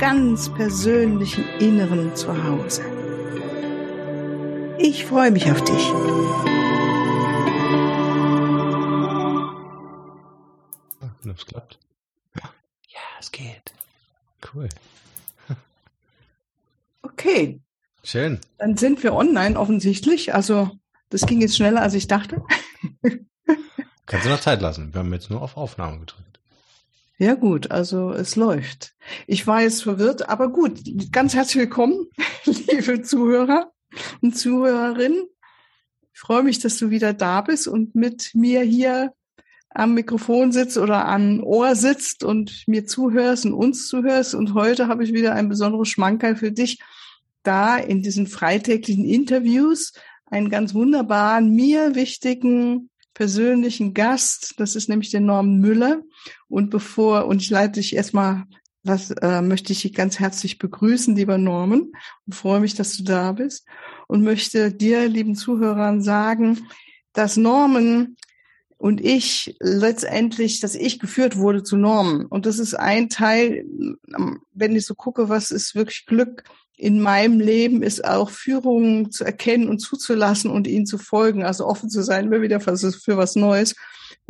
ganz persönlichen Inneren Zuhause. Ich freue mich auf dich. Das klappt. Ja, es geht. Cool. Okay. Schön. Dann sind wir online offensichtlich. Also das ging jetzt schneller, als ich dachte. Kannst du noch Zeit lassen. Wir haben jetzt nur auf Aufnahme gedrückt. Ja gut, also es läuft. Ich war jetzt verwirrt, aber gut. Ganz herzlich willkommen, liebe Zuhörer und Zuhörerinnen. Ich freue mich, dass du wieder da bist und mit mir hier am Mikrofon sitzt oder am Ohr sitzt und mir zuhörst und uns zuhörst. Und heute habe ich wieder ein besonderes Schmankerl für dich da in diesen freitäglichen Interviews einen ganz wunderbaren, mir wichtigen persönlichen Gast. Das ist nämlich der Norman Müller. Und bevor, und ich leite dich erstmal, was äh, möchte ich dich ganz herzlich begrüßen, lieber Norman, und freue mich, dass du da bist. Und möchte dir, lieben Zuhörern, sagen, dass Norman und ich letztendlich, dass ich geführt wurde zu Normen. Und das ist ein Teil, wenn ich so gucke, was ist wirklich Glück, in meinem Leben ist auch Führung zu erkennen und zuzulassen und ihnen zu folgen, also offen zu sein, immer wieder für was Neues.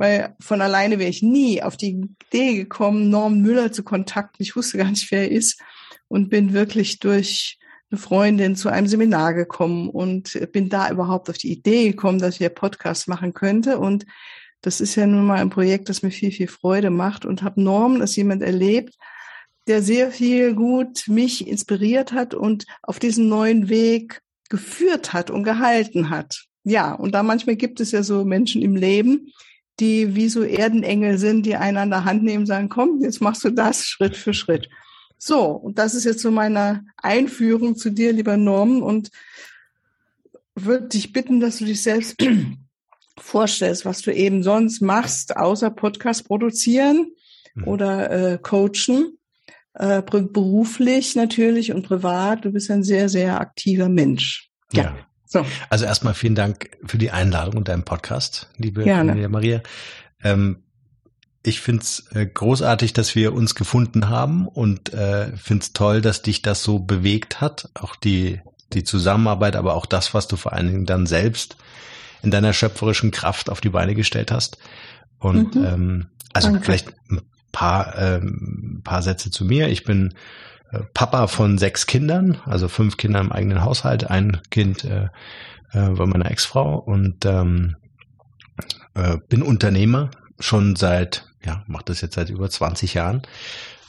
Weil von alleine wäre ich nie auf die Idee gekommen, Norman Müller zu kontakten. Ich wusste gar nicht, wer er ist und bin wirklich durch eine Freundin zu einem Seminar gekommen und bin da überhaupt auf die Idee gekommen, dass ich hier Podcast machen könnte. Und das ist ja nun mal ein Projekt, das mir viel, viel Freude macht und habe Norman als jemand erlebt, der sehr viel gut mich inspiriert hat und auf diesen neuen Weg geführt hat und gehalten hat. Ja, und da manchmal gibt es ja so Menschen im Leben, die wie so Erdenengel sind, die einen an der Hand nehmen, sagen, komm, jetzt machst du das Schritt für Schritt. So, und das ist jetzt so meine Einführung zu dir, lieber Norman, und würde dich bitten, dass du dich selbst vorstellst, was du eben sonst machst, außer Podcast produzieren mhm. oder äh, coachen äh, beruflich natürlich und privat. Du bist ein sehr, sehr aktiver Mensch. Ja. ja. So. Also erstmal vielen Dank für die Einladung und deinen Podcast, liebe Gerne. Maria. Ähm, ich finde es äh, großartig, dass wir uns gefunden haben und äh, finde es toll, dass dich das so bewegt hat. Auch die, die Zusammenarbeit, aber auch das, was du vor allen Dingen dann selbst in deiner schöpferischen Kraft auf die Beine gestellt hast. Und mhm. ähm, also Danke. vielleicht ein paar, ähm, paar Sätze zu mir. Ich bin Papa von sechs Kindern, also fünf Kinder im eigenen Haushalt. Ein Kind äh, äh, war meine Ex-Frau und ähm, äh, bin Unternehmer schon seit, ja, mache das jetzt seit über 20 Jahren.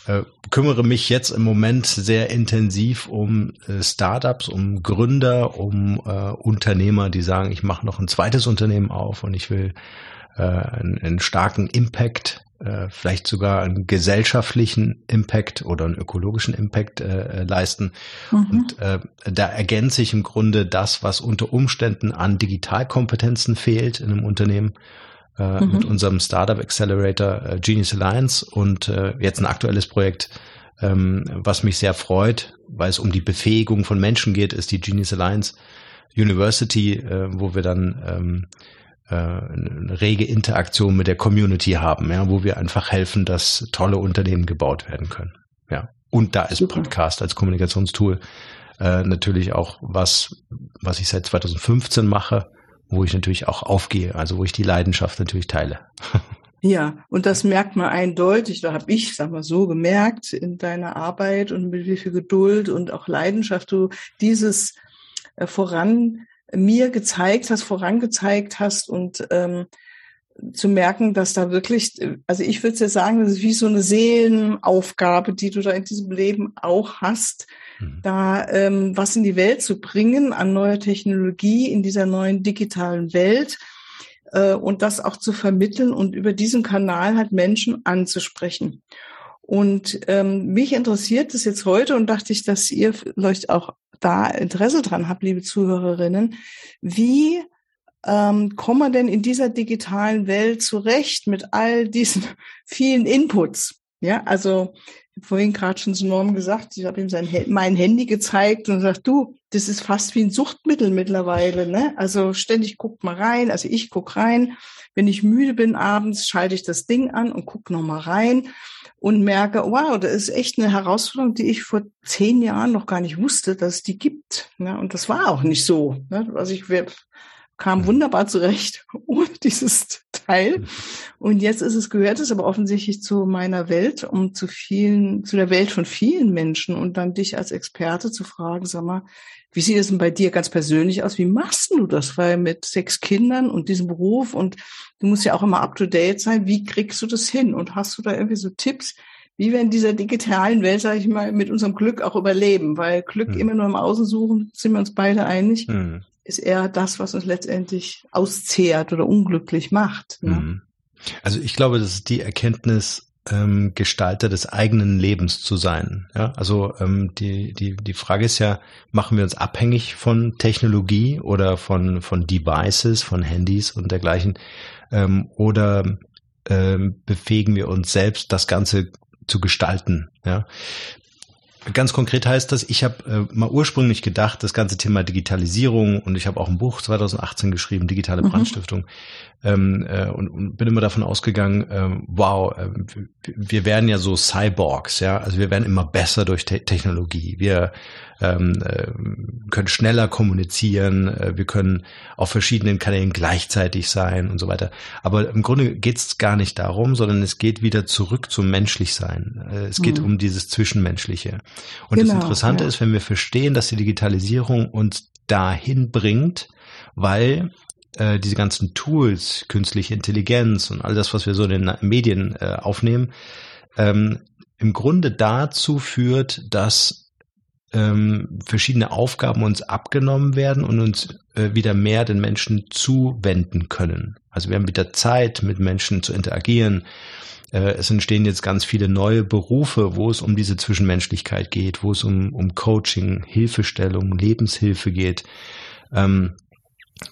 Äh, kümmere mich jetzt im Moment sehr intensiv um äh, Startups, um Gründer, um äh, Unternehmer, die sagen, ich mache noch ein zweites Unternehmen auf und ich will äh, einen, einen starken Impact äh, vielleicht sogar einen gesellschaftlichen Impact oder einen ökologischen Impact äh, leisten. Mhm. Und äh, da ergänze ich im Grunde das, was unter Umständen an Digitalkompetenzen fehlt in einem Unternehmen. Äh, mhm. Mit unserem Startup Accelerator äh, Genius Alliance und äh, jetzt ein aktuelles Projekt, ähm, was mich sehr freut, weil es um die Befähigung von Menschen geht, ist die Genius Alliance University, äh, wo wir dann ähm, äh, eine rege Interaktion mit der Community haben, ja, wo wir einfach helfen, dass tolle Unternehmen gebaut werden können. Ja. Und da ist Super. Podcast als Kommunikationstool äh, natürlich auch was, was ich seit 2015 mache, wo ich natürlich auch aufgehe, also wo ich die Leidenschaft natürlich teile. Ja, und das merkt man eindeutig, da habe ich, sag mal so, gemerkt in deiner Arbeit und mit wie viel Geduld und auch Leidenschaft du dieses äh, voran mir gezeigt hast, vorangezeigt hast und ähm, zu merken, dass da wirklich, also ich würde ja sagen, das ist wie so eine Seelenaufgabe, die du da in diesem Leben auch hast, mhm. da ähm, was in die Welt zu bringen an neuer Technologie in dieser neuen digitalen Welt äh, und das auch zu vermitteln und über diesen Kanal halt Menschen anzusprechen. Und ähm, mich interessiert das jetzt heute und dachte ich, dass ihr vielleicht auch da Interesse dran habt, liebe Zuhörerinnen. Wie ähm, kommen wir denn in dieser digitalen Welt zurecht mit all diesen vielen Inputs? Ja, also vorhin gerade schon zu Norm gesagt, ich habe ihm sein mein Handy gezeigt und sagt, du, das ist fast wie ein Suchtmittel mittlerweile. Ne? Also ständig guckt mal rein, also ich guck rein. Wenn ich müde bin abends, schalte ich das Ding an und guck noch mal rein und merke, wow, das ist echt eine Herausforderung, die ich vor zehn Jahren noch gar nicht wusste, dass es die gibt. Ne? Und das war auch nicht so. Ne? Also ich kam wunderbar zurecht ohne dieses Teil. Und jetzt ist es, gehört es aber offensichtlich zu meiner Welt und zu vielen, zu der Welt von vielen Menschen und dann dich als Experte zu fragen, sag mal, wie sieht es denn bei dir ganz persönlich aus? Wie machst du das? Weil mit sechs Kindern und diesem Beruf und du musst ja auch immer up to date sein. Wie kriegst du das hin? Und hast du da irgendwie so Tipps, wie wir in dieser digitalen Welt, sage ich mal, mit unserem Glück auch überleben? Weil Glück hm. immer nur im Außen suchen, sind wir uns beide einig. Hm ist eher das, was uns letztendlich auszehrt oder unglücklich macht. Ne? Mhm. Also ich glaube, das ist die Erkenntnis, ähm, Gestalter des eigenen Lebens zu sein. Ja, also ähm, die, die, die Frage ist ja, machen wir uns abhängig von Technologie oder von, von Devices, von Handys und dergleichen, ähm, oder ähm, befähigen wir uns selbst, das Ganze zu gestalten. Ja, Ganz konkret heißt das, ich habe äh, mal ursprünglich gedacht, das ganze Thema Digitalisierung und ich habe auch ein Buch 2018 geschrieben, Digitale mhm. Brandstiftung, ähm, äh, und, und, bin immer davon ausgegangen, ähm, wow, äh, wir werden ja so Cyborgs, ja, also wir werden immer besser durch Te Technologie. Wir ähm, äh, können schneller kommunizieren, äh, wir können auf verschiedenen Kanälen gleichzeitig sein und so weiter. Aber im Grunde geht es gar nicht darum, sondern es geht wieder zurück zum Menschlichsein. Äh, es geht mhm. um dieses Zwischenmenschliche. Und genau, das Interessante ja. ist, wenn wir verstehen, dass die Digitalisierung uns dahin bringt, weil äh, diese ganzen Tools, künstliche Intelligenz und all das, was wir so in den Medien äh, aufnehmen, ähm, im Grunde dazu führt, dass ähm, verschiedene Aufgaben uns abgenommen werden und uns äh, wieder mehr den Menschen zuwenden können. Also wir haben wieder Zeit, mit Menschen zu interagieren. Äh, es entstehen jetzt ganz viele neue Berufe, wo es um diese Zwischenmenschlichkeit geht, wo es um, um Coaching, Hilfestellung, Lebenshilfe geht. Ähm,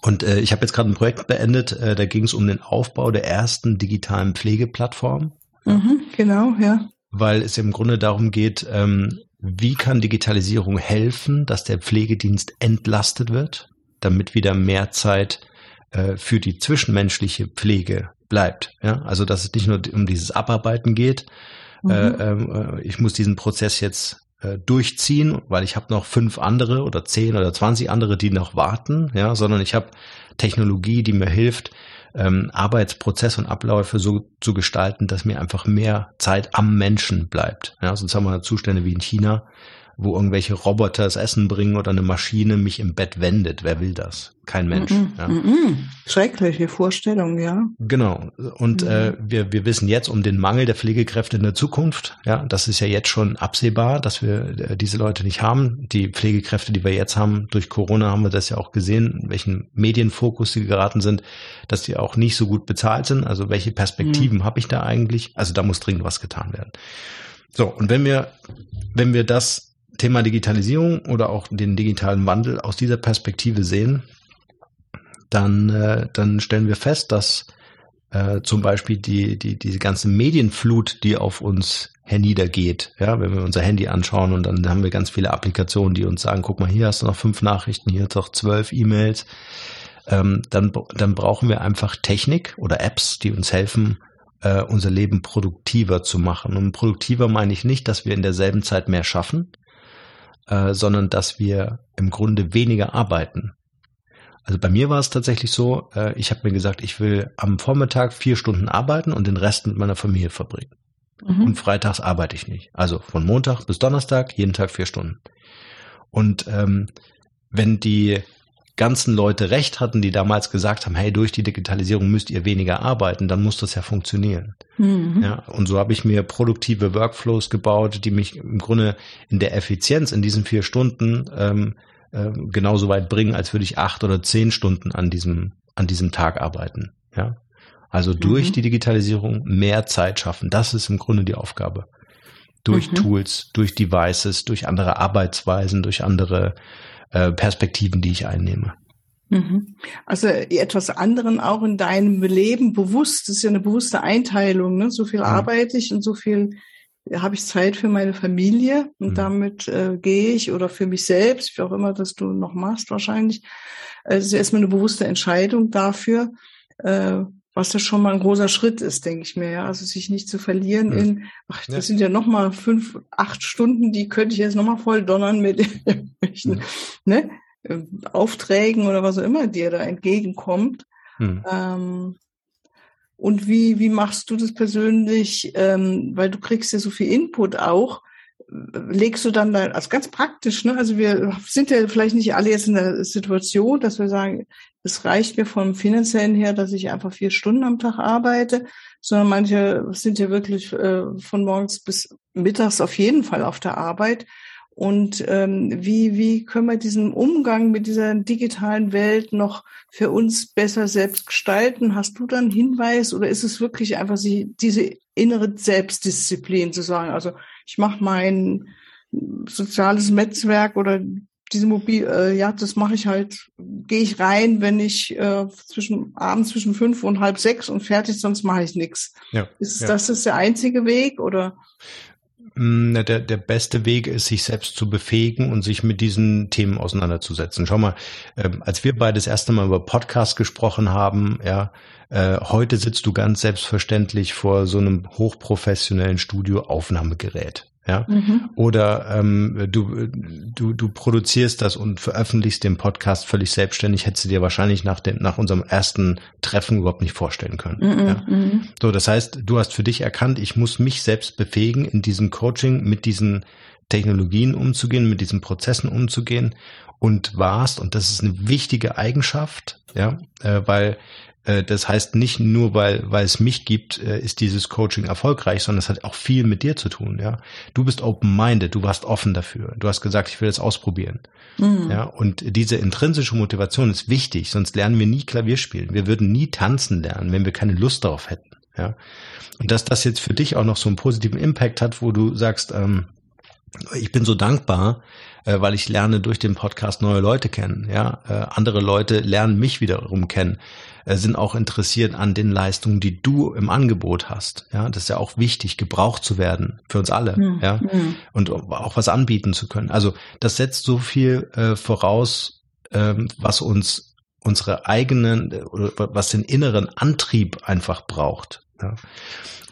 und äh, ich habe jetzt gerade ein Projekt beendet, äh, da ging es um den Aufbau der ersten digitalen Pflegeplattform. Mhm, genau, ja. Weil es im Grunde darum geht, ähm, wie kann Digitalisierung helfen, dass der Pflegedienst entlastet wird, damit wieder mehr Zeit äh, für die zwischenmenschliche Pflege bleibt. Ja? Also dass es nicht nur um dieses Abarbeiten geht, mhm. äh, äh, ich muss diesen Prozess jetzt äh, durchziehen, weil ich habe noch fünf andere oder zehn oder zwanzig andere, die noch warten, ja, sondern ich habe Technologie, die mir hilft, ähm, Arbeitsprozess und Abläufe so zu gestalten, dass mir einfach mehr Zeit am Menschen bleibt. Ja, sonst haben wir Zustände wie in China, wo irgendwelche Roboter das Essen bringen oder eine Maschine mich im Bett wendet. Wer will das? Kein Mensch. Mm -mm, ja. mm Schreckliche Vorstellung, ja. Genau. Und äh, wir, wir wissen jetzt um den Mangel der Pflegekräfte in der Zukunft. Ja, das ist ja jetzt schon absehbar, dass wir äh, diese Leute nicht haben. Die Pflegekräfte, die wir jetzt haben, durch Corona haben wir das ja auch gesehen, in welchen Medienfokus sie geraten sind, dass die auch nicht so gut bezahlt sind. Also welche Perspektiven mhm. habe ich da eigentlich? Also da muss dringend was getan werden. So, und wenn wir, wenn wir das Thema Digitalisierung oder auch den digitalen Wandel aus dieser Perspektive sehen, dann, äh, dann stellen wir fest, dass äh, zum Beispiel die, die, diese ganze Medienflut, die auf uns herniedergeht, ja, wenn wir unser Handy anschauen und dann haben wir ganz viele Applikationen, die uns sagen, guck mal, hier hast du noch fünf Nachrichten, hier noch zwölf E-Mails, ähm, dann, dann brauchen wir einfach Technik oder Apps, die uns helfen, äh, unser Leben produktiver zu machen. Und produktiver meine ich nicht, dass wir in derselben Zeit mehr schaffen, äh, sondern dass wir im Grunde weniger arbeiten. Also bei mir war es tatsächlich so, äh, ich habe mir gesagt, ich will am Vormittag vier Stunden arbeiten und den Rest mit meiner Familie verbringen. Mhm. Und freitags arbeite ich nicht. Also von Montag bis Donnerstag, jeden Tag vier Stunden. Und ähm, wenn die ganzen Leute recht hatten, die damals gesagt haben, hey, durch die Digitalisierung müsst ihr weniger arbeiten, dann muss das ja funktionieren. Mhm. Ja, und so habe ich mir produktive Workflows gebaut, die mich im Grunde in der Effizienz in diesen vier Stunden ähm, äh, genauso weit bringen, als würde ich acht oder zehn Stunden an diesem, an diesem Tag arbeiten. Ja. Also durch mhm. die Digitalisierung mehr Zeit schaffen. Das ist im Grunde die Aufgabe. durch mhm. Tools, durch Devices, durch andere Arbeitsweisen, durch andere äh, Perspektiven, die ich einnehme. Mhm. Also etwas anderen auch in deinem Leben bewusst, das ist ja eine bewusste Einteilung, ne? So viel mhm. arbeite ich und so viel habe ich Zeit für meine Familie und mhm. damit äh, gehe ich oder für mich selbst, wie auch immer das du noch machst wahrscheinlich. Also ist erstmal eine bewusste Entscheidung dafür, äh, was das schon mal ein großer Schritt ist, denke ich mir. Ja? Also sich nicht zu verlieren ja. in, ach, das ja. sind ja noch mal fünf, acht Stunden, die könnte ich jetzt noch mal voll donnern mit irgendwelchen ne? Äh, Aufträgen oder was auch immer dir da entgegenkommt. Mhm. Ähm, und wie, wie machst du das persönlich, ähm, weil du kriegst ja so viel Input auch, legst du dann da, also ganz praktisch, ne? Also wir sind ja vielleicht nicht alle jetzt in der Situation, dass wir sagen, es reicht mir vom finanziellen her, dass ich einfach vier Stunden am Tag arbeite, sondern manche sind ja wirklich äh, von morgens bis mittags auf jeden Fall auf der Arbeit. Und ähm, wie, wie können wir diesen Umgang mit dieser digitalen Welt noch für uns besser selbst gestalten? Hast du dann Hinweis oder ist es wirklich einfach sie, diese innere Selbstdisziplin zu sagen, also ich mache mein soziales Netzwerk oder diese Mobil, äh, ja, das mache ich halt, gehe ich rein, wenn ich äh, zwischen abends zwischen fünf und halb sechs und fertig, sonst mache ich nichts. Ja, ist ja. das ist der einzige Weg oder? Mm, der, der beste Weg ist, sich selbst zu befähigen und sich mit diesen Themen auseinanderzusetzen. Schau mal, äh, als wir beide das erste Mal über Podcast gesprochen haben, ja, äh, heute sitzt du ganz selbstverständlich vor so einem hochprofessionellen Studioaufnahmegerät. Ja? Mhm. Oder ähm, du, du, du produzierst das und veröffentlichst den Podcast völlig selbstständig, hättest du dir wahrscheinlich nach, dem, nach unserem ersten Treffen überhaupt nicht vorstellen können. Mhm. Ja? Mhm. So, das heißt, du hast für dich erkannt, ich muss mich selbst befähigen, in diesem Coaching mit diesen Technologien umzugehen, mit diesen Prozessen umzugehen und warst, und das ist eine wichtige Eigenschaft, ja, äh, weil das heißt nicht nur, weil, weil es mich gibt, äh, ist dieses Coaching erfolgreich, sondern es hat auch viel mit dir zu tun, ja. Du bist open-minded, du warst offen dafür. Du hast gesagt, ich will das ausprobieren. Mhm. Ja, und diese intrinsische Motivation ist wichtig, sonst lernen wir nie Klavier spielen. Wir würden nie tanzen lernen, wenn wir keine Lust darauf hätten, ja. Und dass das jetzt für dich auch noch so einen positiven Impact hat, wo du sagst, ähm, ich bin so dankbar, äh, weil ich lerne durch den Podcast neue Leute kennen. Ja, äh, andere Leute lernen mich wiederum kennen, äh, sind auch interessiert an den Leistungen, die du im Angebot hast. Ja, das ist ja auch wichtig, gebraucht zu werden für uns alle. Mhm. Ja, hm. und auch was anbieten zu können. Also das setzt so viel äh, voraus, ähm, was uns unsere eigenen oder was den inneren Antrieb einfach braucht. Ja.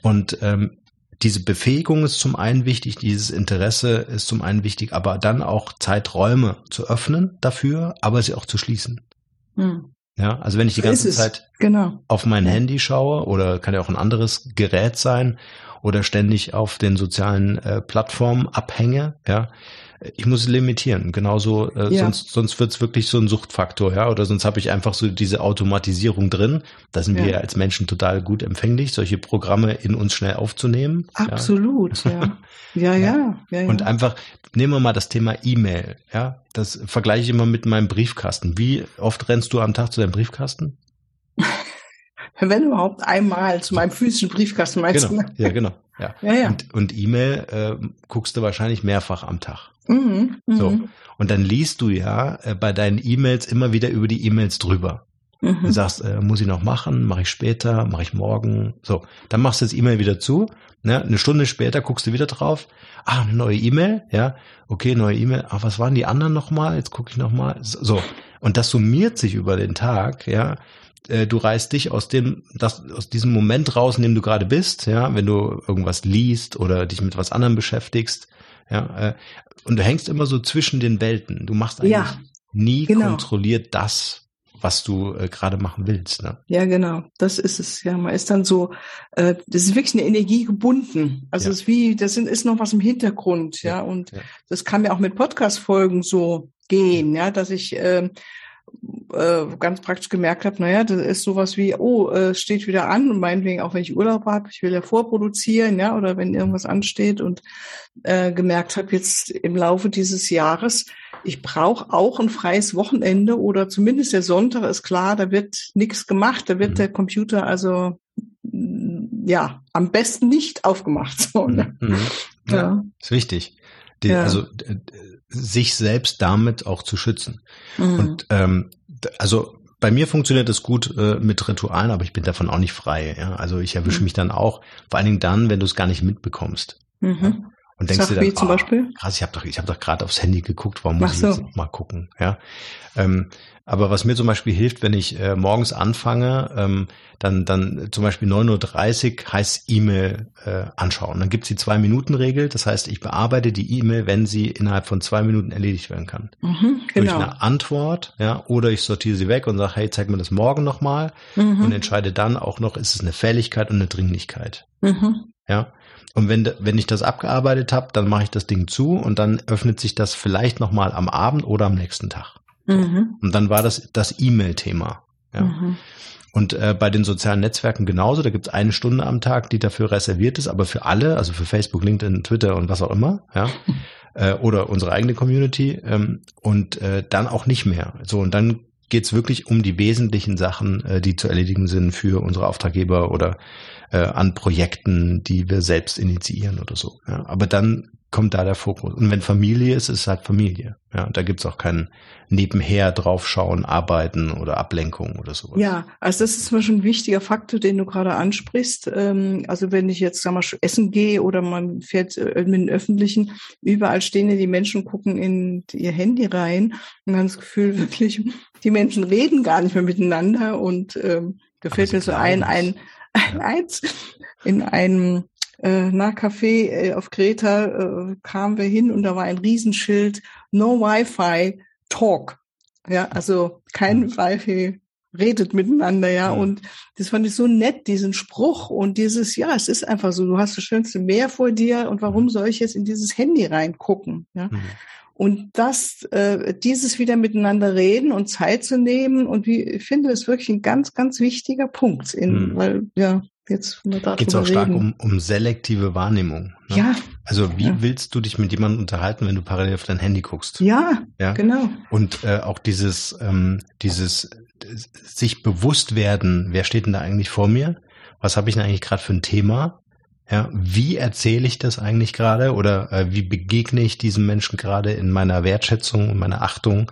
Und ähm, diese Befähigung ist zum einen wichtig, dieses Interesse ist zum einen wichtig, aber dann auch Zeiträume zu öffnen dafür, aber sie auch zu schließen. Hm. Ja, also wenn ich die ganze Zeit genau. auf mein Handy schaue oder kann ja auch ein anderes Gerät sein oder ständig auf den sozialen äh, Plattformen abhänge, ja, ich muss es limitieren. Genauso, äh, ja. sonst, sonst wird es wirklich so ein Suchtfaktor, ja. Oder sonst habe ich einfach so diese Automatisierung drin. Da sind ja. wir als Menschen total gut empfänglich, solche Programme in uns schnell aufzunehmen. Absolut, ja. Ja, ja, ja. ja, ja. Und einfach, nehmen wir mal das Thema E-Mail, ja. Das vergleiche ich immer mit meinem Briefkasten. Wie oft rennst du am Tag zu deinem Briefkasten? Wenn überhaupt einmal zu meinem physischen Briefkasten meinst genau. du? Ja, genau. Ja. ja, ja. Und, und E-Mail äh, guckst du wahrscheinlich mehrfach am Tag. Mhm, so. Mhm. Und dann liest du ja äh, bei deinen E-Mails immer wieder über die E-Mails drüber. Mhm. Du sagst, äh, muss ich noch machen, mache ich später, mache ich morgen. So, dann machst du das E-Mail wieder zu. Ne? Eine Stunde später guckst du wieder drauf. Ah, eine neue E-Mail, ja. Okay, neue E-Mail. Ah, was waren die anderen nochmal? Jetzt gucke ich nochmal. So. Und das summiert sich über den Tag, ja. Äh, du reißt dich aus dem, das, aus diesem Moment raus, in dem du gerade bist, ja, wenn du irgendwas liest oder dich mit was anderem beschäftigst, ja, äh, und du hängst immer so zwischen den Welten. Du machst eigentlich ja, nie genau. kontrolliert das, was du äh, gerade machen willst. Ne? Ja, genau. Das ist es. Ja, man ist dann so, äh, das ist wirklich eine Energie gebunden. Also ja. es ist wie, das sind, ist noch was im Hintergrund, ja. ja und ja. das kann mir auch mit Podcast-Folgen so gehen, ja, dass ich äh, äh, ganz praktisch gemerkt habe, naja, das ist sowas wie, oh, äh, steht wieder an und meinetwegen auch wenn ich Urlaub habe, ich will ja vorproduzieren, ja, oder wenn irgendwas ansteht und äh, gemerkt habe jetzt im Laufe dieses Jahres, ich brauche auch ein freies Wochenende oder zumindest der Sonntag ist klar, da wird nichts gemacht, da wird mhm. der Computer also ja am besten nicht aufgemacht. So, ne? mhm. ja. ja. Ist wichtig. Die, ja. Also sich selbst damit auch zu schützen. Mhm. Und ähm, also bei mir funktioniert das gut äh, mit Ritualen, aber ich bin davon auch nicht frei. Ja? Also ich erwische mhm. mich dann auch, vor allen Dingen dann, wenn du es gar nicht mitbekommst. Mhm. Ja? Und denkst Sag dir dann, zum oh, Beispiel? krass, ich habe doch, ich habe doch gerade aufs Handy geguckt, warum muss so. ich jetzt noch mal gucken? Ja. Ähm, aber was mir zum Beispiel hilft, wenn ich äh, morgens anfange, ähm, dann, dann zum Beispiel 9.30 Uhr heißt E-Mail äh, anschauen. Dann gibt's die Zwei-Minuten-Regel. Das heißt, ich bearbeite die E-Mail, wenn sie innerhalb von zwei Minuten erledigt werden kann. Mhm, genau. Durch eine Antwort, ja, oder ich sortiere sie weg und sage, hey, zeig mir das morgen nochmal mhm. und entscheide dann auch noch, ist es eine Fälligkeit und eine Dringlichkeit. Mhm. Ja. Und wenn, wenn ich das abgearbeitet habe, dann mache ich das Ding zu und dann öffnet sich das vielleicht nochmal am Abend oder am nächsten Tag. Mhm. Und dann war das das E-Mail-Thema. Ja. Mhm. Und äh, bei den sozialen Netzwerken genauso. Da gibt es eine Stunde am Tag, die dafür reserviert ist, aber für alle, also für Facebook, LinkedIn, Twitter und was auch immer, ja, äh, oder unsere eigene Community ähm, und äh, dann auch nicht mehr. So und dann geht es wirklich um die wesentlichen Sachen, äh, die zu erledigen sind für unsere Auftraggeber oder äh, an Projekten, die wir selbst initiieren oder so. Ja. Aber dann kommt da der Fokus. Und wenn Familie ist, ist es halt Familie. Ja, und da gibt's auch kein nebenher draufschauen, arbeiten oder Ablenkung oder sowas. Ja, also das ist mal schon ein wichtiger Faktor, den du gerade ansprichst. Ähm, also wenn ich jetzt sag mal essen gehe oder man fährt äh, mit den Öffentlichen, überall stehen ja die Menschen, gucken in ihr Handy rein und haben das Gefühl, wirklich, die Menschen reden gar nicht mehr miteinander und ähm, da fällt mir so ein, ein, ein, eins in einem äh, nach Café äh, auf Kreta äh, kamen wir hin und da war ein Riesenschild, no Wi-Fi, talk. Ja, also kein mhm. Wi-Fi, redet miteinander, ja. Mhm. Und das fand ich so nett, diesen Spruch und dieses, ja, es ist einfach so, du hast das schönste Meer vor dir und warum mhm. soll ich jetzt in dieses Handy reingucken? Ja. Mhm. Und das, äh, dieses wieder miteinander reden und Zeit zu nehmen und wie, ich finde, ist wirklich ein ganz, ganz wichtiger Punkt, in, mhm. weil, ja, Jetzt geht es auch stark um, um selektive Wahrnehmung. Ne? Ja. Also wie ja. willst du dich mit jemandem unterhalten, wenn du parallel auf dein Handy guckst? Ja, ja? genau. Und äh, auch dieses, ähm, dieses sich bewusst werden, wer steht denn da eigentlich vor mir? Was habe ich denn eigentlich gerade für ein Thema? Ja, wie erzähle ich das eigentlich gerade oder äh, wie begegne ich diesem Menschen gerade in meiner Wertschätzung und meiner Achtung?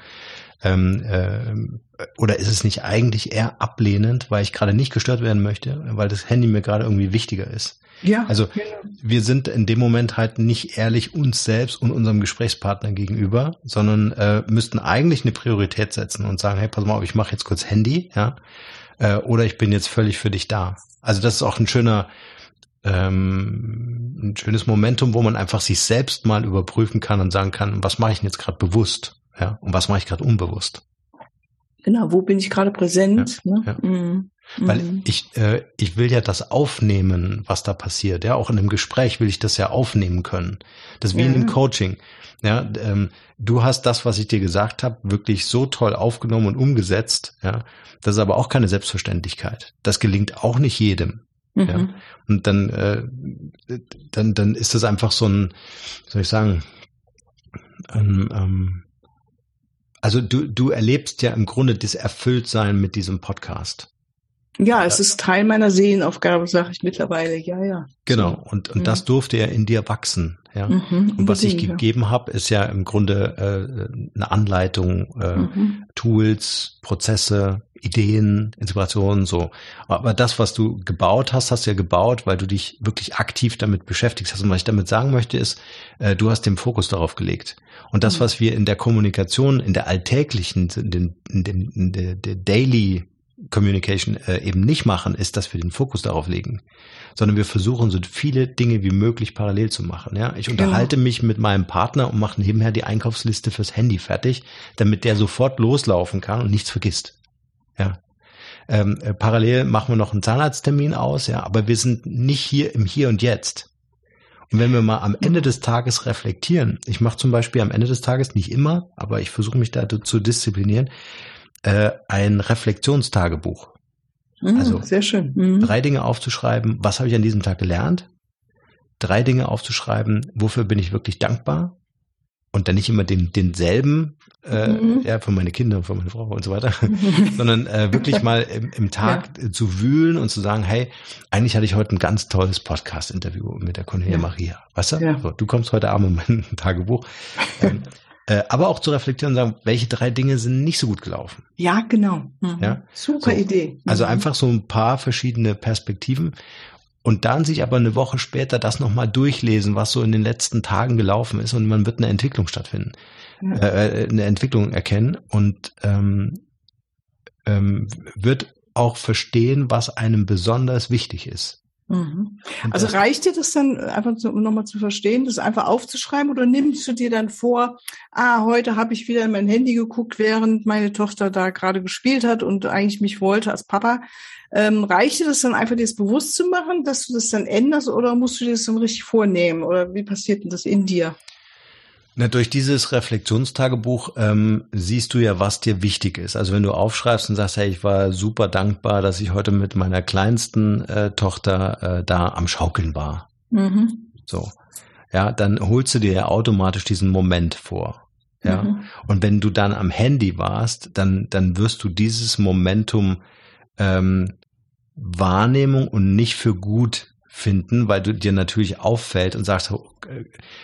Ähm, äh, oder ist es nicht eigentlich eher ablehnend, weil ich gerade nicht gestört werden möchte, weil das Handy mir gerade irgendwie wichtiger ist? Ja. Also genau. wir sind in dem Moment halt nicht ehrlich uns selbst und unserem Gesprächspartner gegenüber, sondern äh, müssten eigentlich eine Priorität setzen und sagen, hey, pass mal auf, ich mache jetzt kurz Handy, ja, äh, oder ich bin jetzt völlig für dich da. Also das ist auch ein schöner, ähm, ein schönes Momentum, wo man einfach sich selbst mal überprüfen kann und sagen kann, was mache ich denn jetzt gerade bewusst? Ja, und was mache ich gerade unbewusst? Genau, wo bin ich gerade präsent? Ja, ne? ja. Mhm. Weil mhm. ich, äh, ich will ja das aufnehmen, was da passiert. Ja, auch in einem Gespräch will ich das ja aufnehmen können. Das ist wie ja. in einem Coaching. Ja, ähm, du hast das, was ich dir gesagt habe, wirklich so toll aufgenommen und umgesetzt. Ja, das ist aber auch keine Selbstverständlichkeit. Das gelingt auch nicht jedem. Mhm. Ja, und dann, äh, dann, dann ist das einfach so ein, soll ich sagen, ähm, ähm, also du, du erlebst ja im Grunde das Erfülltsein mit diesem Podcast. Ja, es ist Teil meiner Seelenaufgabe, sage ich mittlerweile. Ja, ja. Genau. Und, und mhm. das durfte ja in dir wachsen. Ja. Mhm, und was ich gegeben habe, ist ja im Grunde äh, eine Anleitung, äh, mhm. Tools, Prozesse, Ideen, Inspirationen, so. Aber das, was du gebaut hast, hast du ja gebaut, weil du dich wirklich aktiv damit beschäftigt hast. Und was ich damit sagen möchte, ist, äh, du hast den Fokus darauf gelegt. Und das, mhm. was wir in der Kommunikation, in der alltäglichen, in, den, in, den, in der, der Daily Communication äh, eben nicht machen, ist, dass wir den Fokus darauf legen, sondern wir versuchen so viele Dinge wie möglich parallel zu machen. Ja, ich genau. unterhalte mich mit meinem Partner und mache nebenher die Einkaufsliste fürs Handy fertig, damit der sofort loslaufen kann und nichts vergisst. Ja. Ähm, äh, parallel machen wir noch einen Zahnarzttermin aus, ja, aber wir sind nicht hier im Hier und Jetzt. Und wenn wir mal am Ende des Tages reflektieren, ich mache zum Beispiel am Ende des Tages nicht immer, aber ich versuche mich da zu disziplinieren, äh, ein Reflexionstagebuch. Mhm, also sehr schön. Mhm. Drei Dinge aufzuschreiben, was habe ich an diesem Tag gelernt? Drei Dinge aufzuschreiben, wofür bin ich wirklich dankbar? und dann nicht immer den, denselben, äh, mhm. ja, für meine Kinder, für meine Frau und so weiter, sondern äh, wirklich mal im, im Tag ja. zu wühlen und zu sagen, hey, eigentlich hatte ich heute ein ganz tolles Podcast-Interview mit der Cornelia ja. Maria. Weißt du? Ja. So, du kommst heute Abend in mein Tagebuch. Ähm, äh, aber auch zu reflektieren und sagen, welche drei Dinge sind nicht so gut gelaufen. Ja, genau. Mhm. Ja? Super so, Idee. Also mhm. einfach so ein paar verschiedene Perspektiven und dann sich aber eine Woche später das nochmal durchlesen, was so in den letzten Tagen gelaufen ist und man wird eine Entwicklung stattfinden, ja. äh, eine Entwicklung erkennen und ähm, ähm, wird auch verstehen, was einem besonders wichtig ist. Mhm. Also reicht dir das dann einfach, um nochmal zu verstehen, das einfach aufzuschreiben oder nimmst du dir dann vor, ah, heute habe ich wieder in mein Handy geguckt, während meine Tochter da gerade gespielt hat und eigentlich mich wollte als Papa. Ähm, reicht dir das dann einfach, dir das bewusst zu machen, dass du das dann änderst oder musst du dir das dann richtig vornehmen oder wie passiert denn das in dir? Na, durch dieses Reflexionstagebuch ähm, siehst du ja, was dir wichtig ist. Also wenn du aufschreibst und sagst, hey, ich war super dankbar, dass ich heute mit meiner kleinsten äh, Tochter äh, da am Schaukeln war. Mhm. So. Ja, dann holst du dir ja automatisch diesen Moment vor. Ja. Mhm. Und wenn du dann am Handy warst, dann, dann wirst du dieses Momentum ähm, Wahrnehmung und nicht für gut finden, weil du dir natürlich auffällt und sagst, oh,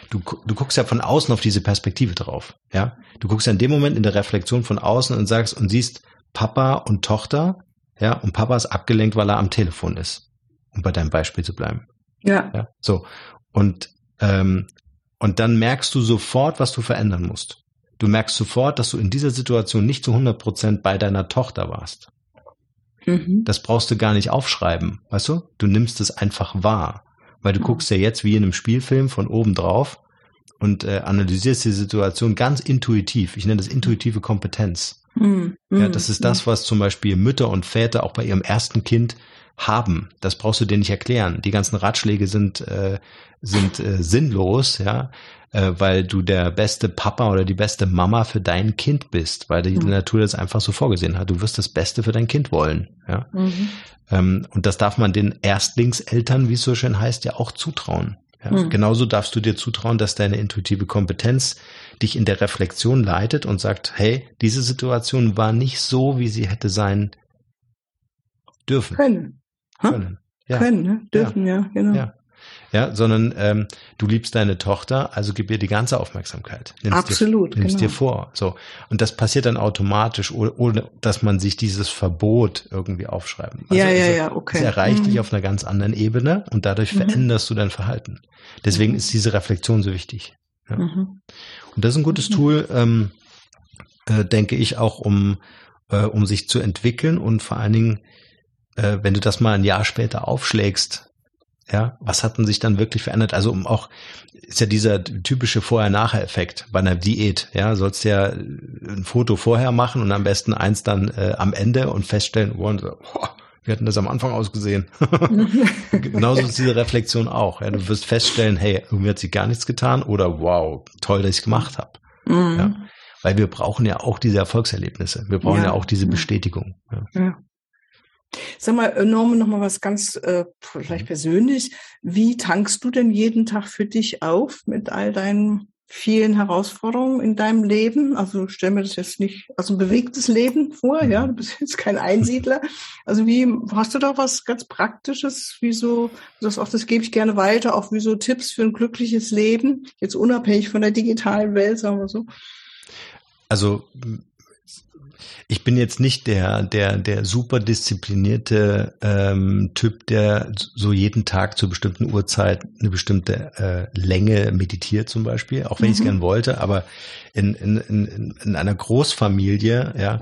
du, du guckst ja von außen auf diese Perspektive drauf. Ja, du guckst ja in dem Moment in der Reflexion von außen und sagst und siehst Papa und Tochter, ja, und Papa ist abgelenkt, weil er am Telefon ist, um bei deinem Beispiel zu bleiben. Ja. ja so und ähm, und dann merkst du sofort, was du verändern musst. Du merkst sofort, dass du in dieser Situation nicht zu 100 Prozent bei deiner Tochter warst. Mhm. Das brauchst du gar nicht aufschreiben, weißt du? Du nimmst es einfach wahr, weil du mhm. guckst ja jetzt wie in einem Spielfilm von oben drauf und äh, analysierst die Situation ganz intuitiv. Ich nenne das intuitive Kompetenz. Mhm. Ja, das ist das, was zum Beispiel Mütter und Väter auch bei ihrem ersten Kind haben. Das brauchst du dir nicht erklären. Die ganzen Ratschläge sind äh, sind äh, sinnlos, ja äh, weil du der beste Papa oder die beste Mama für dein Kind bist, weil die mhm. Natur das einfach so vorgesehen hat. Du wirst das Beste für dein Kind wollen. Ja? Mhm. Ähm, und das darf man den Erstlingseltern, wie es so schön heißt, ja auch zutrauen. Ja? Mhm. Genauso darfst du dir zutrauen, dass deine intuitive Kompetenz dich in der Reflexion leitet und sagt, hey, diese Situation war nicht so, wie sie hätte sein dürfen. Können. Können. Ja. Können, ne? dürfen, ja, ja genau. Ja ja, sondern ähm, du liebst deine Tochter, also gib ihr die ganze Aufmerksamkeit. Nimm's Absolut. Dir, nimmst genau. dir vor. So. Und das passiert dann automatisch, ohne, ohne dass man sich dieses Verbot irgendwie aufschreiben. Also, ja, ja, also, ja, okay. Es erreicht mhm. dich auf einer ganz anderen Ebene und dadurch mhm. veränderst du dein Verhalten. Deswegen mhm. ist diese Reflexion so wichtig. Ja. Mhm. Und das ist ein gutes mhm. Tool, ähm, äh, denke ich, auch um, äh, um sich zu entwickeln und vor allen Dingen, äh, wenn du das mal ein Jahr später aufschlägst, ja, was hat denn sich dann wirklich verändert? Also um auch, ist ja dieser typische Vorher-Nachher-Effekt bei einer Diät. Ja, sollst ja ein Foto vorher machen und am besten eins dann äh, am Ende und feststellen, oh, wir hatten das am Anfang ausgesehen. Genauso ist diese Reflexion auch. Ja, du wirst feststellen, hey, irgendwie hat sich gar nichts getan oder wow, toll, dass ich es gemacht habe. Mhm. Ja, weil wir brauchen ja auch diese Erfolgserlebnisse. Wir brauchen ja, ja auch diese Bestätigung. Ja. Sag mal, äh, Norman, noch mal was ganz äh, vielleicht mhm. persönlich. Wie tankst du denn jeden Tag für dich auf mit all deinen vielen Herausforderungen in deinem Leben? Also stell mir das jetzt nicht als ein bewegtes Leben vor, ja, mhm. du bist jetzt kein Einsiedler. Also wie, hast du da was ganz Praktisches, wie so, das auch, das gebe ich gerne weiter, auch wie so Tipps für ein glückliches Leben, jetzt unabhängig von der digitalen Welt, sagen wir so? Also ich bin jetzt nicht der, der, der super disziplinierte ähm, Typ, der so jeden Tag zur bestimmten Uhrzeit eine bestimmte äh, Länge meditiert zum Beispiel, auch wenn mhm. ich es gern wollte, aber in, in, in, in einer Großfamilie, ja,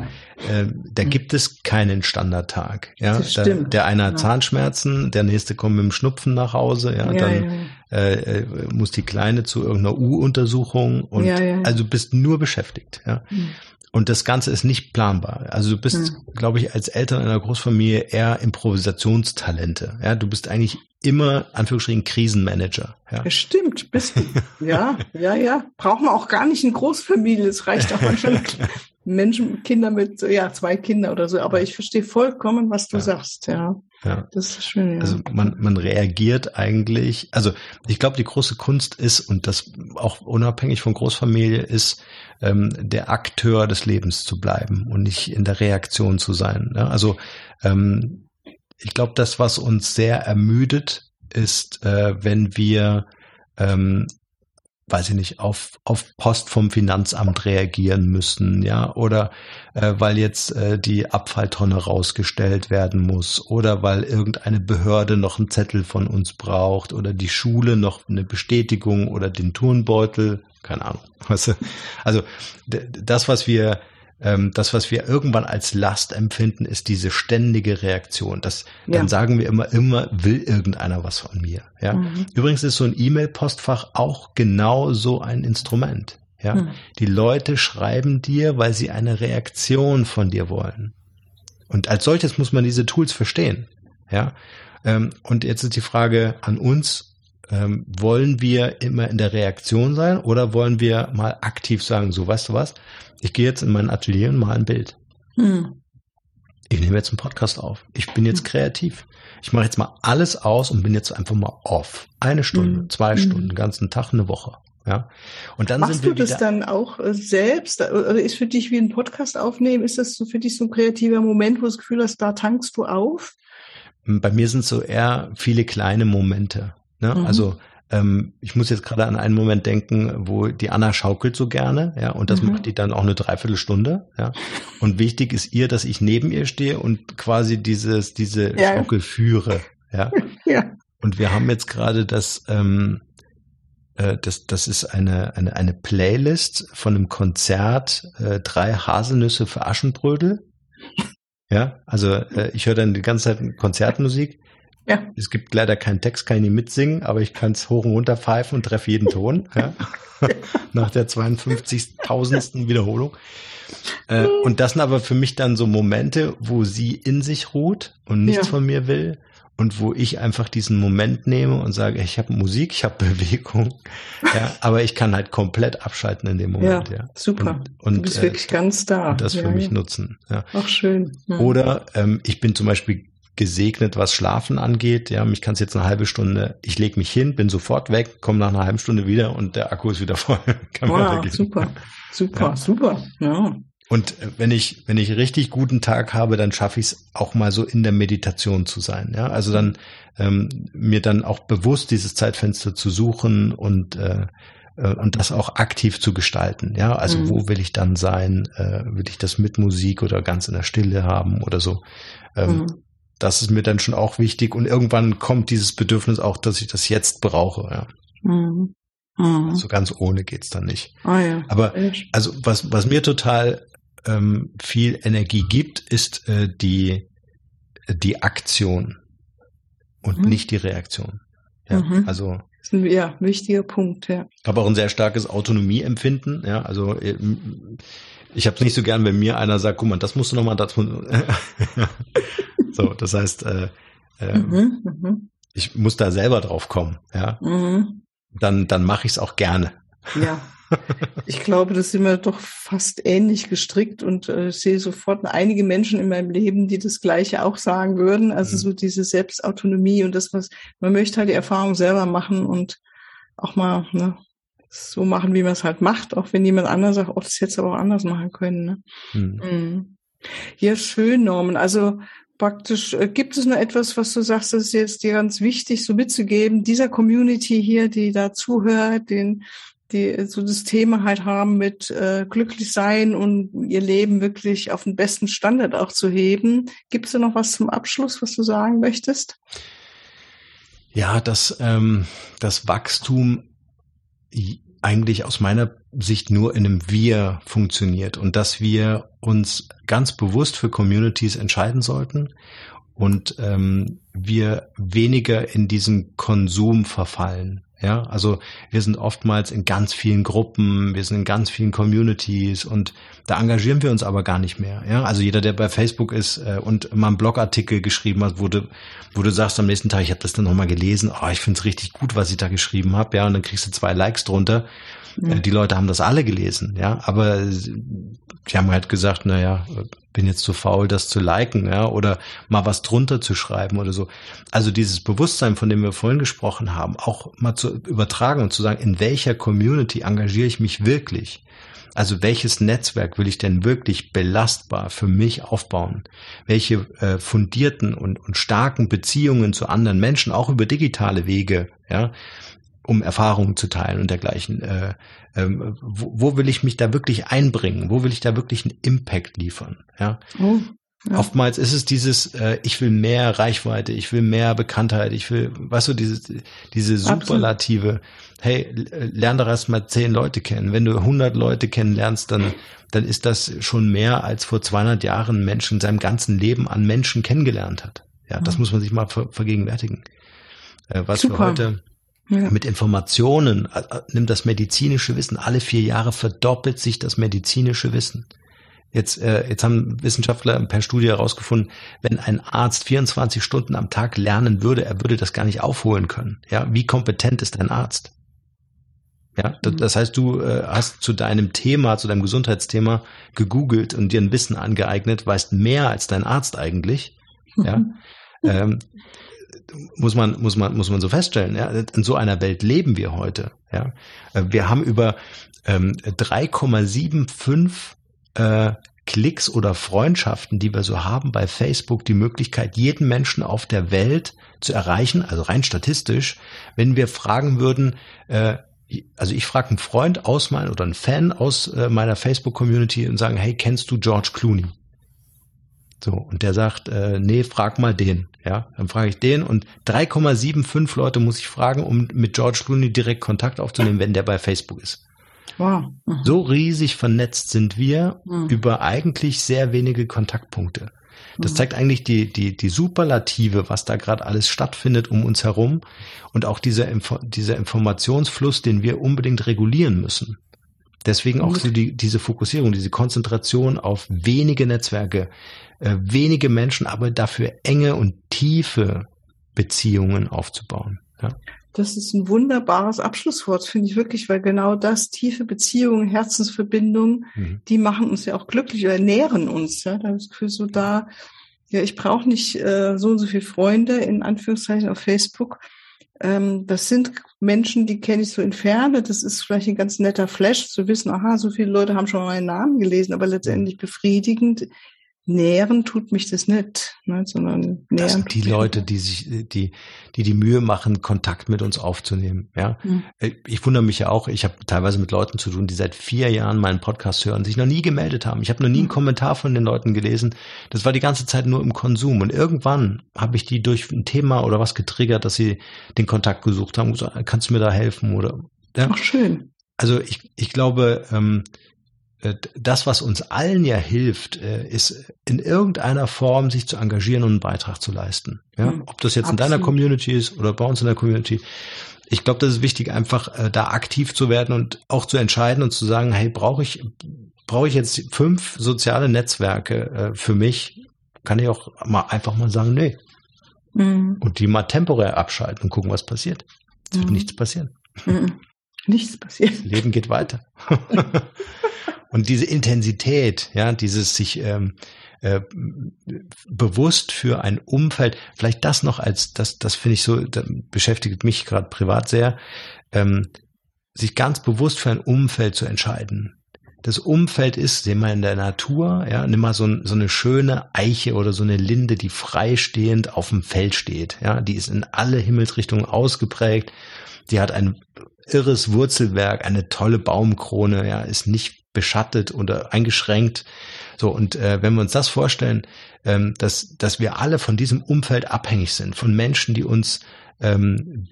äh, da mhm. gibt es keinen Standardtag. Ja, da, der eine hat Zahnschmerzen, der nächste kommt mit dem Schnupfen nach Hause, ja, ja dann ja. Äh, äh, muss die Kleine zu irgendeiner U-Untersuchung und ja, also bist nur beschäftigt. Ja. Mhm. Und das Ganze ist nicht planbar. Also du bist, mhm. glaube ich, als Eltern einer Großfamilie eher Improvisationstalente. Ja, du bist eigentlich immer, Anführungsstrichen, Krisenmanager. Ja. Das stimmt, bist du. Ja, ja, ja. Braucht man auch gar nicht eine Großfamilie. Es reicht auch manchmal Menschen, Kinder mit, ja, zwei Kinder oder so. Aber ich verstehe vollkommen, was du ja. sagst, ja. Ja. Das ist schön. Ja. Also man, man reagiert eigentlich, also ich glaube, die große Kunst ist, und das auch unabhängig von Großfamilie, ist, ähm, der Akteur des Lebens zu bleiben und nicht in der Reaktion zu sein. Ne? Also ähm, ich glaube, das, was uns sehr ermüdet, ist, äh, wenn wir ähm, weiß ich nicht, auf, auf Post vom Finanzamt reagieren müssen, ja, oder äh, weil jetzt äh, die Abfalltonne rausgestellt werden muss, oder weil irgendeine Behörde noch einen Zettel von uns braucht, oder die Schule noch eine Bestätigung oder den Turnbeutel, keine Ahnung. Du? Also das, was wir das, was wir irgendwann als Last empfinden, ist diese ständige Reaktion. Das, ja. Dann sagen wir immer, immer will irgendeiner was von mir. Ja? Mhm. Übrigens ist so ein E-Mail-Postfach auch genau so ein Instrument. Ja? Mhm. Die Leute schreiben dir, weil sie eine Reaktion von dir wollen. Und als solches muss man diese Tools verstehen. Ja? Ähm, und jetzt ist die Frage an uns, ähm, wollen wir immer in der Reaktion sein oder wollen wir mal aktiv sagen, so weißt du was, ich gehe jetzt in mein Atelier und mal ein Bild. Hm. Ich nehme jetzt einen Podcast auf. Ich bin jetzt hm. kreativ. Ich mache jetzt mal alles aus und bin jetzt einfach mal off. Eine Stunde, hm. zwei hm. Stunden, ganzen Tag, eine Woche. Ja. Und dann Machst du das dann auch äh, selbst? Oder ist für dich wie ein Podcast aufnehmen? Ist das so für dich so ein kreativer Moment, wo du das Gefühl hast, da tankst du auf? Bei mir sind so eher viele kleine Momente. Ne? Mhm. Also ähm, ich muss jetzt gerade an einen Moment denken, wo die Anna schaukelt so gerne, ja, und das mhm. macht die dann auch eine Dreiviertelstunde, ja. Und wichtig ist ihr, dass ich neben ihr stehe und quasi dieses, diese ja. Schaukel führe, ja. ja. Und wir haben jetzt gerade das, ähm, äh, das, das ist eine, eine, eine Playlist von einem Konzert, äh, drei Haselnüsse für Aschenbrödel. Ja, also äh, ich höre dann die ganze Zeit Konzertmusik ja. Es gibt leider keinen Text, kann ich nicht mitsingen, aber ich kann es hoch und runter pfeifen und treffe jeden Ton. Ja. Nach der 52.000. Wiederholung. Äh, und das sind aber für mich dann so Momente, wo sie in sich ruht und nichts ja. von mir will und wo ich einfach diesen Moment nehme und sage, ich habe Musik, ich habe Bewegung, ja, aber ich kann halt komplett abschalten in dem Moment. Ja, ja. super. Und, und, du bist äh, wirklich ganz da. Und das für mich nutzen. Ja. Auch schön. Oder ähm, ich bin zum Beispiel gesegnet, was Schlafen angeht. Ja, mich kann es jetzt eine halbe Stunde, ich lege mich hin, bin sofort weg, komme nach einer halben Stunde wieder und der Akku ist wieder voll. kann wow, super, super, ja. super. Ja. Und wenn ich, wenn ich richtig guten Tag habe, dann schaffe ich es auch mal so in der Meditation zu sein. Ja, also dann ähm, mir dann auch bewusst dieses Zeitfenster zu suchen und äh, äh und das auch aktiv zu gestalten. Ja, also mhm. wo will ich dann sein? Äh, will ich das mit Musik oder ganz in der Stille haben oder so? Ähm, mhm das ist mir dann schon auch wichtig. Und irgendwann kommt dieses Bedürfnis auch, dass ich das jetzt brauche. Ja. Mhm. Mhm. So ganz ohne geht's dann nicht. Oh ja. Aber also was, was mir total ähm, viel Energie gibt, ist äh, die, die Aktion und mhm. nicht die Reaktion. Ja, mhm. also das ist ein ja, wichtiger Punkt, ja. Ich habe auch ein sehr starkes Autonomieempfinden, ja, also äh, ich habe es nicht so gern, wenn mir einer sagt, guck mal, das musst du nochmal, musst So, das heißt, äh, äh, mhm, ich muss da selber drauf kommen, ja. Mhm. Dann, dann mache ich es auch gerne. Ja. Ich glaube, das sind wir doch fast ähnlich gestrickt und äh, sehe sofort einige Menschen in meinem Leben, die das Gleiche auch sagen würden. Also mhm. so diese Selbstautonomie und das, was man möchte halt die Erfahrung selber machen und auch mal ne, so machen, wie man es halt macht, auch wenn jemand anders sagt, oh, das hätte aber auch anders machen können. Ne? Mhm. Mhm. Ja, schön, Norman. Also praktisch, äh, gibt es noch etwas, was du sagst, das ist jetzt dir ganz wichtig, so mitzugeben, dieser Community hier, die da zuhört, den, die so das Thema halt haben mit äh, glücklich sein und ihr Leben wirklich auf den besten Standard auch zu heben. Gibt es da noch was zum Abschluss, was du sagen möchtest? Ja, dass ähm, das Wachstum eigentlich aus meiner Sicht nur in einem Wir funktioniert und dass wir uns ganz bewusst für Communities entscheiden sollten und ähm, wir weniger in diesen Konsum verfallen. Ja, also wir sind oftmals in ganz vielen Gruppen, wir sind in ganz vielen Communities und da engagieren wir uns aber gar nicht mehr. Ja, also jeder, der bei Facebook ist äh, und mal einen Blogartikel geschrieben hat, du, wo du sagst am nächsten Tag, ich habe das dann nochmal gelesen, oh, ich finde es richtig gut, was ich da geschrieben habe, ja, und dann kriegst du zwei Likes drunter. Äh, die Leute haben das alle gelesen, ja, aber die haben halt gesagt, naja, bin jetzt zu faul, das zu liken, ja, oder mal was drunter zu schreiben oder so. Also dieses Bewusstsein, von dem wir vorhin gesprochen haben, auch mal zu übertragen und zu sagen, in welcher Community engagiere ich mich wirklich? Also welches Netzwerk will ich denn wirklich belastbar für mich aufbauen? Welche äh, fundierten und, und starken Beziehungen zu anderen Menschen, auch über digitale Wege, ja, um Erfahrungen zu teilen und dergleichen. Äh, ähm, wo, wo, will ich mich da wirklich einbringen? Wo will ich da wirklich einen Impact liefern? Ja. Oh, ja. Oftmals ist es dieses, äh, ich will mehr Reichweite, ich will mehr Bekanntheit, ich will, weißt du, diese, diese Superlative. Hey, lern doch erst mal zehn Leute kennen. Wenn du 100 Leute kennenlernst, dann, dann ist das schon mehr als vor 200 Jahren Menschen in seinem ganzen Leben an Menschen kennengelernt hat. Ja, das muss man sich mal ver vergegenwärtigen. Äh, was Super. für heute ja. Mit Informationen äh, äh, nimmt das medizinische Wissen. Alle vier Jahre verdoppelt sich das medizinische Wissen. Jetzt, äh, jetzt haben Wissenschaftler per Studie herausgefunden, wenn ein Arzt 24 Stunden am Tag lernen würde, er würde das gar nicht aufholen können. Ja, wie kompetent ist ein Arzt? Ja, mhm. das heißt, du äh, hast zu deinem Thema, zu deinem Gesundheitsthema gegoogelt und dir ein Wissen angeeignet, weißt mehr als dein Arzt eigentlich. Ja, ähm, muss man, muss man, muss man so feststellen. Ja, in so einer Welt leben wir heute. Ja, äh, wir haben über ähm, 3,75 äh, Klicks oder Freundschaften, die wir so haben bei Facebook, die Möglichkeit, jeden Menschen auf der Welt zu erreichen, also rein statistisch, wenn wir fragen würden, äh, also ich frage einen Freund aus mein oder einen Fan aus äh, meiner Facebook-Community und sagen, hey, kennst du George Clooney? So, und der sagt, äh, nee, frag mal den. Ja, dann frage ich den und 3,75 Leute muss ich fragen, um mit George Clooney direkt Kontakt aufzunehmen, wenn der bei Facebook ist. Wow. Mhm. So riesig vernetzt sind wir mhm. über eigentlich sehr wenige Kontaktpunkte. Das mhm. zeigt eigentlich die, die, die Superlative, was da gerade alles stattfindet um uns herum und auch dieser, dieser Informationsfluss, den wir unbedingt regulieren müssen. Deswegen auch so die, diese Fokussierung, diese Konzentration auf wenige Netzwerke, äh, wenige Menschen, aber dafür enge und tiefe Beziehungen aufzubauen. Ja. Das ist ein wunderbares Abschlusswort, finde ich wirklich, weil genau das, tiefe Beziehungen, Herzensverbindungen, mhm. die machen uns ja auch glücklich oder nähren uns. Ja, da ist für so da, ja, ich brauche nicht äh, so und so viele Freunde, in Anführungszeichen, auf Facebook. Ähm, das sind Menschen, die kenne ich so in Ferne. Das ist vielleicht ein ganz netter Flash zu wissen, aha, so viele Leute haben schon meinen Namen gelesen, aber letztendlich befriedigend nähren tut mich das nicht, ne, sondern nähren. Das sind die Leute, die sich, die, die die Mühe machen, Kontakt mit uns aufzunehmen. Ja, mhm. ich wundere mich ja auch. Ich habe teilweise mit Leuten zu tun, die seit vier Jahren meinen Podcast hören, sich noch nie gemeldet haben. Ich habe noch nie einen hm. Kommentar von den Leuten gelesen. Das war die ganze Zeit nur im Konsum. Und irgendwann habe ich die durch ein Thema oder was getriggert, dass sie den Kontakt gesucht haben. Gesagt, kannst du mir da helfen oder? Ja? Ach schön. Also ich, ich glaube. Ähm, äh, das, was uns allen ja hilft, äh, ist in irgendeiner Form sich zu engagieren und einen Beitrag zu leisten. Ja? Mhm. Ob das jetzt Absolut. in deiner Community ist oder bei uns in der Community. Ich glaube, das ist wichtig, einfach äh, da aktiv zu werden und auch zu entscheiden und zu sagen, hey, brauche ich, brauche ich jetzt fünf soziale Netzwerke für mich? Kann ich auch mal einfach mal sagen, nee. Mhm. Und die mal temporär abschalten und gucken, was passiert. Es mhm. wird nichts passieren. Mhm. Nichts passiert. Das Leben geht weiter. Und diese Intensität, ja, dieses sich ähm, äh, bewusst für ein Umfeld, vielleicht das noch als, das, das finde ich so, beschäftigt mich gerade privat sehr, ähm, sich ganz bewusst für ein Umfeld zu entscheiden. Das Umfeld ist, sehen wir in der Natur, ja, nimm mal so, so eine schöne Eiche oder so eine Linde, die freistehend auf dem Feld steht, ja, die ist in alle Himmelsrichtungen ausgeprägt, die hat ein irres Wurzelwerk, eine tolle Baumkrone, ja, ist nicht beschattet oder eingeschränkt. So, und äh, wenn wir uns das vorstellen, ähm, dass, dass wir alle von diesem Umfeld abhängig sind, von Menschen, die uns ähm,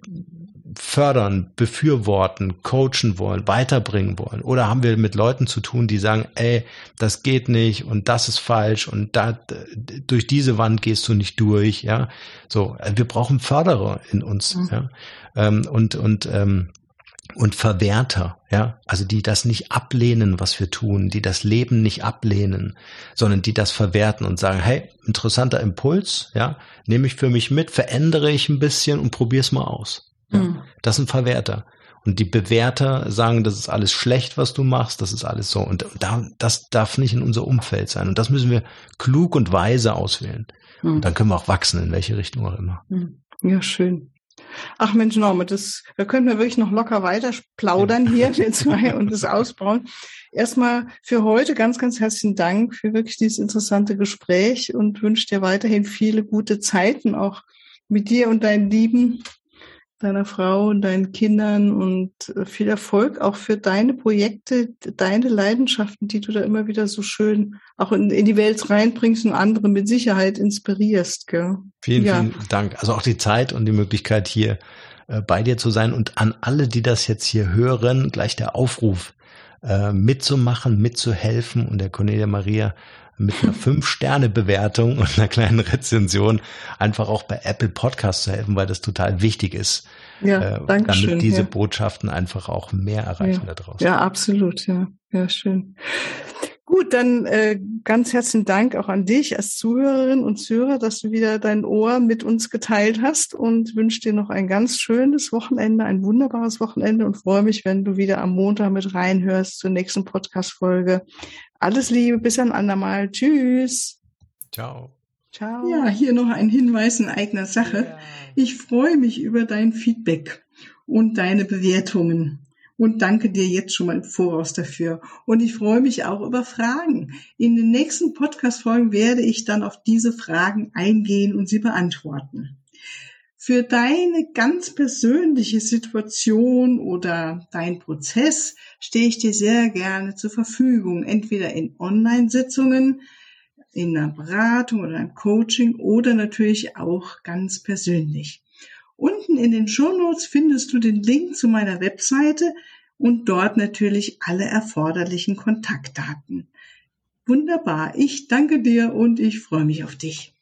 fördern, befürworten, coachen wollen, weiterbringen wollen? Oder haben wir mit Leuten zu tun, die sagen, ey, das geht nicht und das ist falsch und da, durch diese Wand gehst du nicht durch, ja? So, wir brauchen Förderer in uns, mhm. ja? Ähm, und, und, ähm, und Verwerter, ja, also die das nicht ablehnen, was wir tun, die das Leben nicht ablehnen, sondern die das verwerten und sagen, hey, interessanter Impuls, ja, nehme ich für mich mit, verändere ich ein bisschen und probier's mal aus. Ja. Mhm. Das sind Verwerter. Und die Bewerter sagen, das ist alles schlecht, was du machst, das ist alles so. Und da, das darf nicht in unser Umfeld sein. Und das müssen wir klug und weise auswählen. Mhm. Und dann können wir auch wachsen, in welche Richtung auch immer. Mhm. Ja, schön. Ach Mensch, Norma, das, da könnten wir wirklich noch locker weiter plaudern hier, wir zwei, und das ausbauen. Erstmal für heute ganz, ganz herzlichen Dank für wirklich dieses interessante Gespräch und wünsche dir weiterhin viele gute Zeiten auch mit dir und deinen Lieben deiner Frau und deinen Kindern und äh, viel Erfolg auch für deine Projekte, deine Leidenschaften, die du da immer wieder so schön auch in, in die Welt reinbringst und andere mit Sicherheit inspirierst. Gell? Vielen, ja. vielen Dank. Also auch die Zeit und die Möglichkeit hier äh, bei dir zu sein und an alle, die das jetzt hier hören, gleich der Aufruf, äh, mitzumachen, mitzuhelfen und der Cornelia Maria mit einer Fünf-Sterne-Bewertung und einer kleinen Rezension einfach auch bei Apple Podcasts zu helfen, weil das total wichtig ist. Ja, äh, danke damit schön, diese ja. Botschaften einfach auch mehr erreichen ja. da draußen. Ja, absolut, ja. Ja, schön. Gut, dann äh, ganz herzlichen Dank auch an dich als Zuhörerin und Zuhörer, dass du wieder dein Ohr mit uns geteilt hast und wünsche dir noch ein ganz schönes Wochenende, ein wunderbares Wochenende und freue mich, wenn du wieder am Montag mit reinhörst zur nächsten Podcast-Folge. Alles Liebe, bis ein andermal. Tschüss. Ciao. Ciao. Ja, hier noch ein Hinweis in eigener Sache. Ja. Ich freue mich über dein Feedback und deine Bewertungen und danke dir jetzt schon mal im Voraus dafür. Und ich freue mich auch über Fragen. In den nächsten Podcast-Folgen werde ich dann auf diese Fragen eingehen und sie beantworten. Für deine ganz persönliche Situation oder dein Prozess stehe ich dir sehr gerne zur Verfügung, entweder in Online-Sitzungen, in einer Beratung oder einem Coaching oder natürlich auch ganz persönlich. Unten in den Shownotes findest du den Link zu meiner Webseite und dort natürlich alle erforderlichen Kontaktdaten. Wunderbar. Ich danke dir und ich freue mich auf dich.